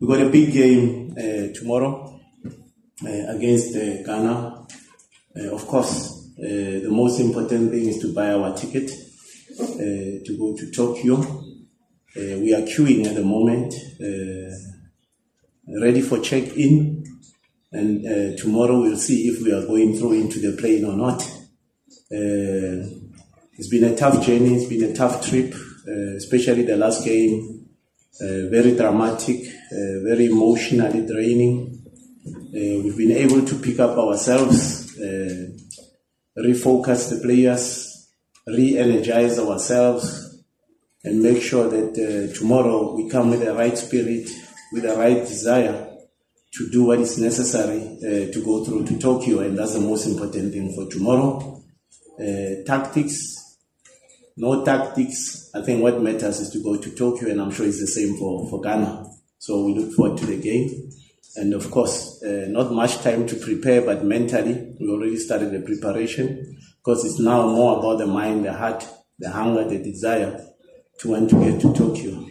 We've got a big game uh, tomorrow uh, against uh, Ghana. Uh, of course, uh, the most important thing is to buy our ticket uh, to go to Tokyo. we are queuing at the moment, ready for check-in, and tomorrow we'll see if we are going through into the plane or not. it's been a tough journey. It's been a tough trip, especially the last game very dramatic, uh, very emotionally draining. Uh, we've been able to pick up ourselves, refocus the players, re-energize ourselves, and make sure that tomorrow we come with the right spirit, with the right desire to do what is necessary uh, to go through to Tokyo, and that's the most important thing for tomorrow. Uh, tactics no tactics. I think what matters is to go to Tokyo, and I'm sure it's the same for, for Ghana. So we look forward to the game. And of course, uh, not much time to prepare, but mentally, we already started the preparation because it's now more about the mind, the heart, the hunger, the desire to want to get to Tokyo.